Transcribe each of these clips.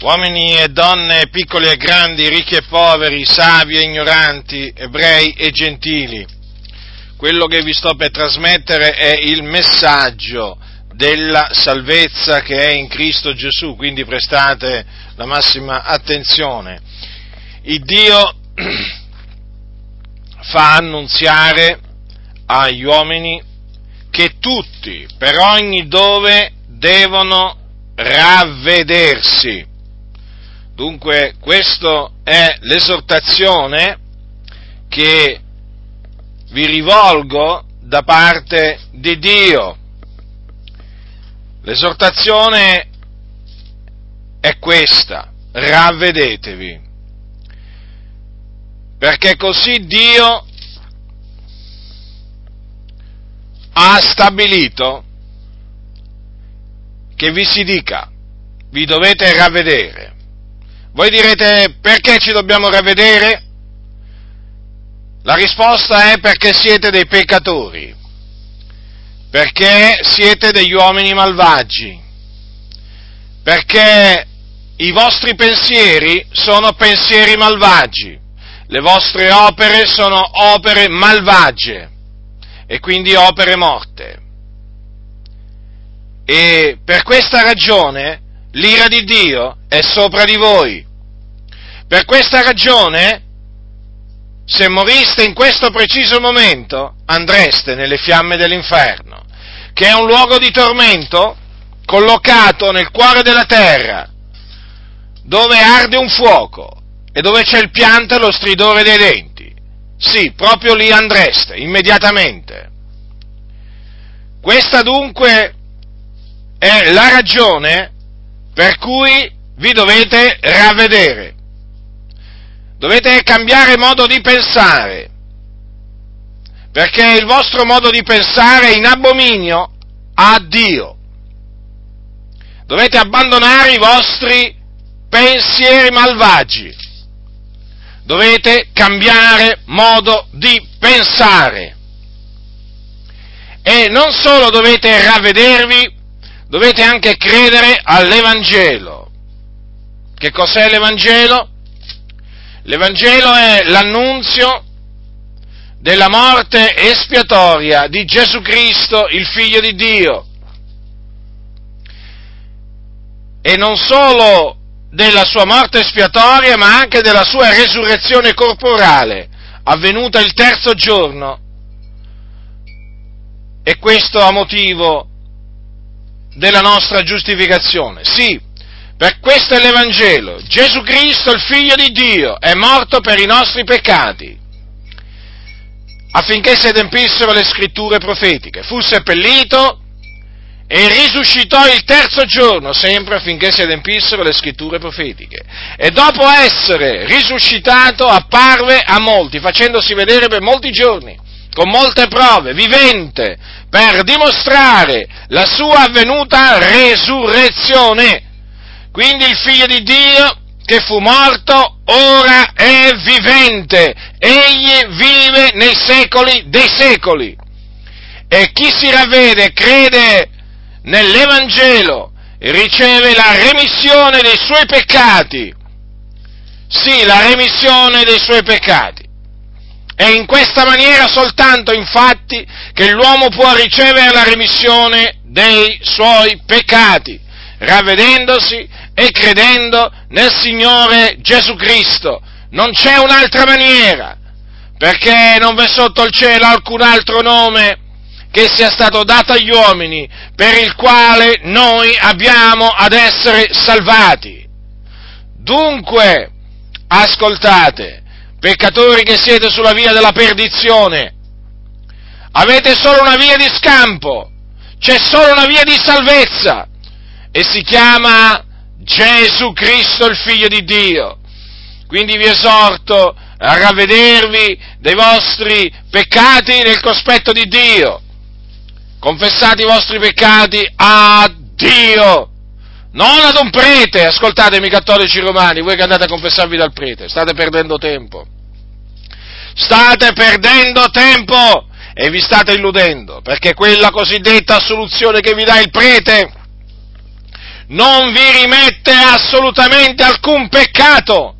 uomini e donne, piccoli e grandi, ricchi e poveri, savi e ignoranti, ebrei e gentili. Quello che vi sto per trasmettere è il messaggio della salvezza che è in Cristo Gesù, quindi prestate la massima attenzione. Il Dio fa annunziare agli uomini che tutti, per ogni dove, devono ravvedersi. Dunque, questa è l'esortazione che vi rivolgo da parte di Dio. L'esortazione è questa, ravvedetevi, perché così Dio ha stabilito che vi si dica, vi dovete ravvedere. Voi direte perché ci dobbiamo ravvedere? La risposta è perché siete dei peccatori, perché siete degli uomini malvagi, perché i vostri pensieri sono pensieri malvagi, le vostre opere sono opere malvagie e quindi opere morte. E per questa ragione l'ira di Dio è sopra di voi. Per questa ragione, se moriste in questo preciso momento, andreste nelle fiamme dell'inferno, che è un luogo di tormento collocato nel cuore della terra, dove arde un fuoco e dove c'è il pianto e lo stridore dei denti. Sì, proprio lì andreste, immediatamente. Questa dunque è la ragione per cui vi dovete ravvedere. Dovete cambiare modo di pensare, perché il vostro modo di pensare è in abominio a Dio. Dovete abbandonare i vostri pensieri malvagi dovete cambiare modo di pensare. E non solo dovete ravvedervi, dovete anche credere all'Evangelo. Che cos'è l'Evangelo? L'Evangelo è l'annunzio della morte espiatoria di Gesù Cristo, il Figlio di Dio. E non solo della sua morte espiatoria, ma anche della sua resurrezione corporale, avvenuta il terzo giorno. E questo a motivo della nostra giustificazione. Sì, per questo è l'Evangelo. Gesù Cristo, il Figlio di Dio, è morto per i nostri peccati, affinché si adempissero le scritture profetiche. Fu seppellito, e risuscitò il terzo giorno, sempre affinché si adempissero le scritture profetiche. E dopo essere risuscitato apparve a molti, facendosi vedere per molti giorni, con molte prove, vivente, per dimostrare la sua avvenuta resurrezione. Quindi il figlio di Dio che fu morto ora è vivente, egli vive nei secoli dei secoli. E chi si ravvede crede nell'Evangelo riceve la remissione dei suoi peccati. Sì, la remissione dei suoi peccati. È in questa maniera soltanto, infatti, che l'uomo può ricevere la remissione dei suoi peccati, ravvedendosi e credendo nel Signore Gesù Cristo. Non c'è un'altra maniera, perché non v'è sotto il cielo alcun altro nome che sia stato dato agli uomini, per il quale noi abbiamo ad essere salvati. Dunque, ascoltate, peccatori che siete sulla via della perdizione, avete solo una via di scampo, c'è solo una via di salvezza. E si chiama Gesù Cristo il Figlio di Dio. Quindi vi esorto a ravvedervi dei vostri peccati nel cospetto di Dio. Confessate i vostri peccati a Dio, non ad un prete, ascoltatemi cattolici romani, voi che andate a confessarvi dal prete, state perdendo tempo, state perdendo tempo e vi state illudendo, perché quella cosiddetta assoluzione che vi dà il prete non vi rimette assolutamente alcun peccato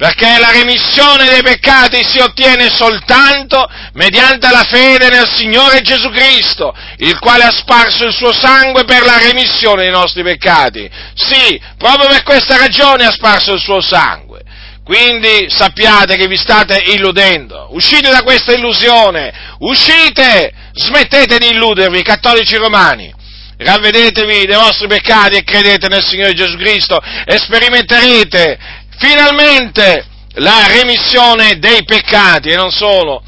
perché la remissione dei peccati si ottiene soltanto mediante la fede nel Signore Gesù Cristo, il quale ha sparso il suo sangue per la remissione dei nostri peccati. Sì, proprio per questa ragione ha sparso il suo sangue. Quindi sappiate che vi state illudendo. Uscite da questa illusione, uscite, smettete di illudervi, cattolici romani ravvedetevi dei vostri peccati e credete nel Signore Gesù Cristo e sperimenterete finalmente la remissione dei peccati e non solo,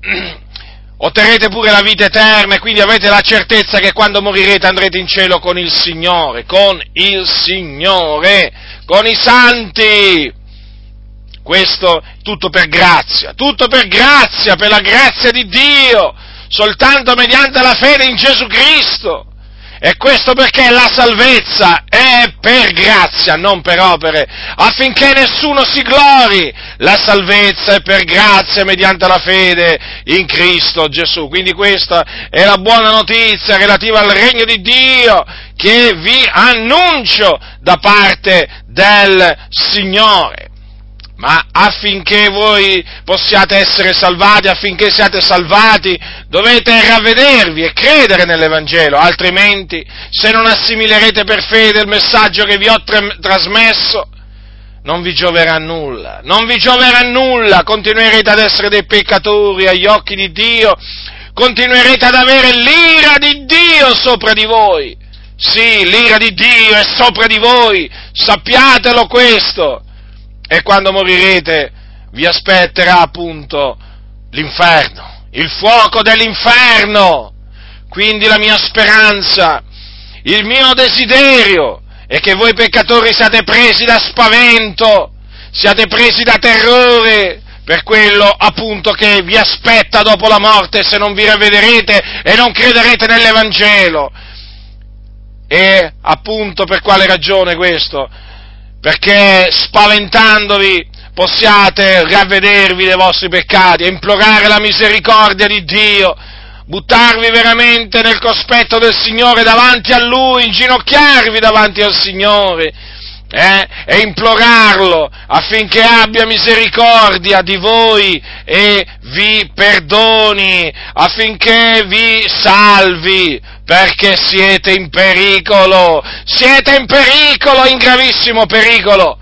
otterrete pure la vita eterna e quindi avete la certezza che quando morirete andrete in cielo con il Signore, con il Signore, con i santi. Questo tutto per grazia, tutto per grazia, per la grazia di Dio, soltanto mediante la fede in Gesù Cristo. E questo perché la salvezza è per grazia, non per opere, affinché nessuno si glori. La salvezza è per grazia mediante la fede in Cristo Gesù. Quindi questa è la buona notizia relativa al regno di Dio che vi annuncio da parte del Signore ma affinché voi possiate essere salvati, affinché siate salvati, dovete ravvedervi e credere nell'Evangelo, altrimenti se non assimilerete per fede il messaggio che vi ho tra- trasmesso, non vi gioverà nulla, non vi gioverà nulla, continuerete ad essere dei peccatori agli occhi di Dio, continuerete ad avere l'ira di Dio sopra di voi. Sì, l'ira di Dio è sopra di voi, sappiatelo questo e quando morirete vi aspetterà appunto l'inferno, il fuoco dell'inferno. Quindi la mia speranza, il mio desiderio è che voi peccatori siate presi da spavento, siate presi da terrore per quello appunto che vi aspetta dopo la morte se non vi ravvederete e non crederete nell'Evangelo. E appunto per quale ragione questo? Perché spaventandovi possiate ravvedervi dei vostri peccati e implorare la misericordia di Dio, buttarvi veramente nel cospetto del Signore davanti a Lui, inginocchiarvi davanti al Signore eh, e implorarlo affinché abbia misericordia di voi e vi perdoni, affinché vi salvi, perché siete in pericolo, siete in pericolo, in gravissimo pericolo.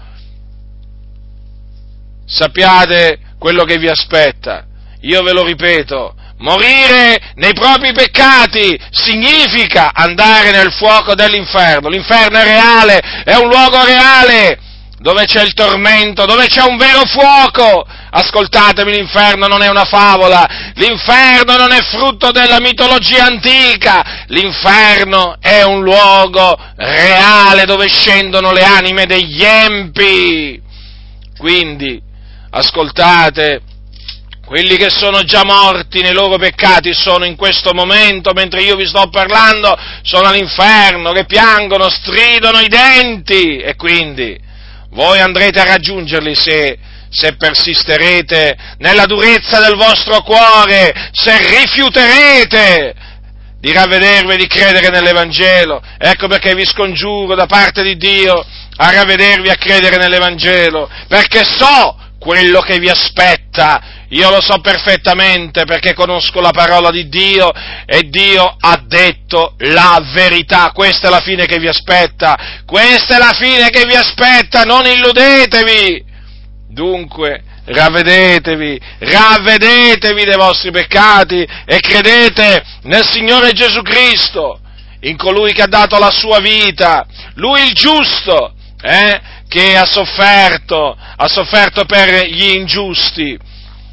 Sappiate quello che vi aspetta. Io ve lo ripeto, morire nei propri peccati significa andare nel fuoco dell'inferno. L'inferno è reale, è un luogo reale dove c'è il tormento, dove c'è un vero fuoco. Ascoltatemi, l'inferno non è una favola, l'inferno non è frutto della mitologia antica, l'inferno è un luogo reale dove scendono le anime degli empi. Quindi, ascoltate, quelli che sono già morti nei loro peccati sono in questo momento, mentre io vi sto parlando, sono all'inferno, che piangono, stridono i denti e quindi voi andrete a raggiungerli se, se persisterete nella durezza del vostro cuore, se rifiuterete di ravvedervi e di credere nell'Evangelo. Ecco perché vi scongiuro da parte di Dio a ravvedervi e a credere nell'Evangelo, perché so quello che vi aspetta. Io lo so perfettamente perché conosco la parola di Dio e Dio ha detto la verità. Questa è la fine che vi aspetta. Questa è la fine che vi aspetta. Non illudetevi. Dunque, ravvedetevi, ravvedetevi dei vostri peccati e credete nel Signore Gesù Cristo, in colui che ha dato la sua vita, Lui il giusto, eh, che ha sofferto, ha sofferto per gli ingiusti,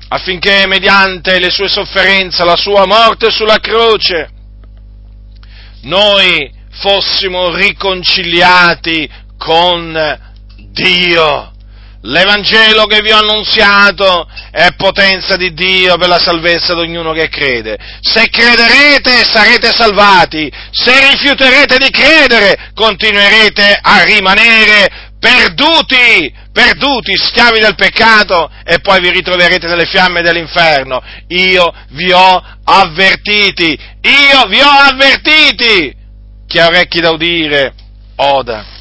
affinché mediante le sue sofferenze, la sua morte sulla croce, noi fossimo riconciliati con Dio. L'Evangelo che vi ho annunziato è potenza di Dio per la salvezza di ognuno che crede. Se crederete sarete salvati, se rifiuterete di credere continuerete a rimanere perduti, perduti, schiavi del peccato e poi vi ritroverete nelle fiamme dell'inferno. Io vi ho avvertiti, io vi ho avvertiti. Chi ha orecchi da udire, oda.